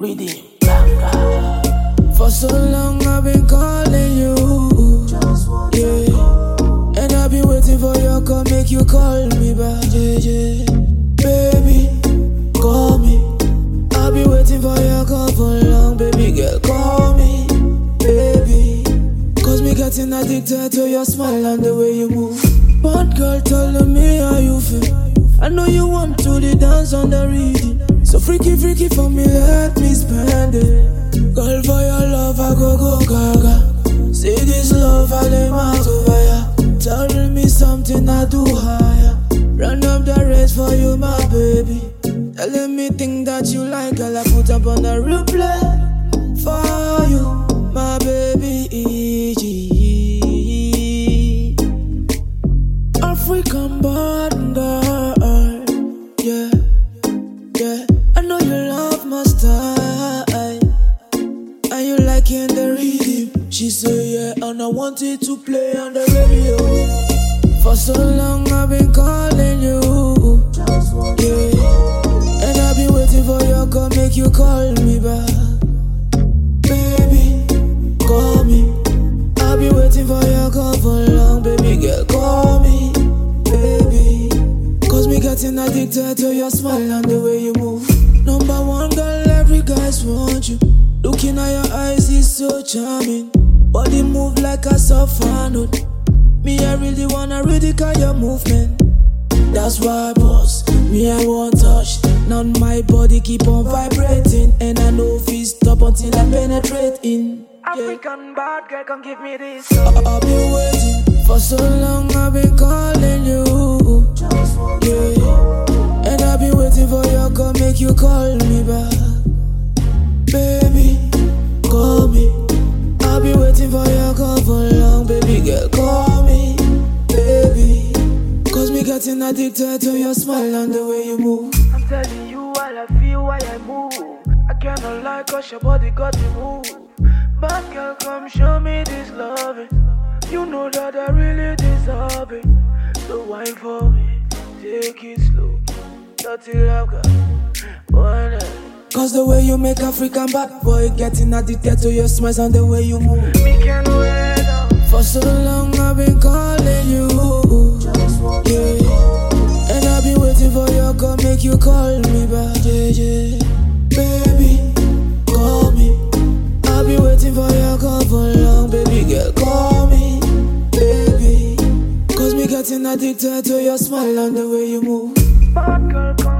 Redeem. For so long I've been calling you. Yeah. And I've been waiting for your call, make you call me back. Yeah, yeah. Baby, call me. I've been waiting for your call for long, baby girl. Call me, baby. Cause me getting addicted to your smile and the way you move. Bad girl telling me how you feel. I know you want to the dance on the rhythm. So freaky, freaky for me, let me spend it. Girl, for your love, I go go gaga. See this love, I lay my over Tell me something I do higher. Run up the race for you, my baby. Telling me thing that you like, girl, I put up on the replay for you, my baby. African born wanted to play on the radio. For so long I've been calling you, yeah, and I've been waiting for your call, make you call me back, baby, call me. I've been waiting for your call for long, baby girl, call me, baby. Cause me getting addicted to your smile and the way you move. Number one girl, every guy's want you. Looking at your eyes is so charming. Body move like a soprano. Me, I really wanna ridicule your movement. That's why, boss, me I want touch. Now my body keep on vibrating, and I know if stop until I penetrate in. Yeah. African bad girl, come give me this. I- I've been waiting for so long. I've been calling you, Just yeah. And I've been waiting for your call, make you call me back, getting addicted to your smile and the way you move. I'm telling you all I feel while I move. I cannot lie, cause your body got me move. Bad girl, come show me this loving. You know that I really deserve it. So wine for me, take it slow. Dirty love, girl. Night. Cause the way you make African bad boy getting addicted to your smiles and the way you move. Make you call me back, yeah. Baby, call me. I've been waiting for your call for long, baby girl, call me, baby. Cause me getting addicted to your smile and the way you move.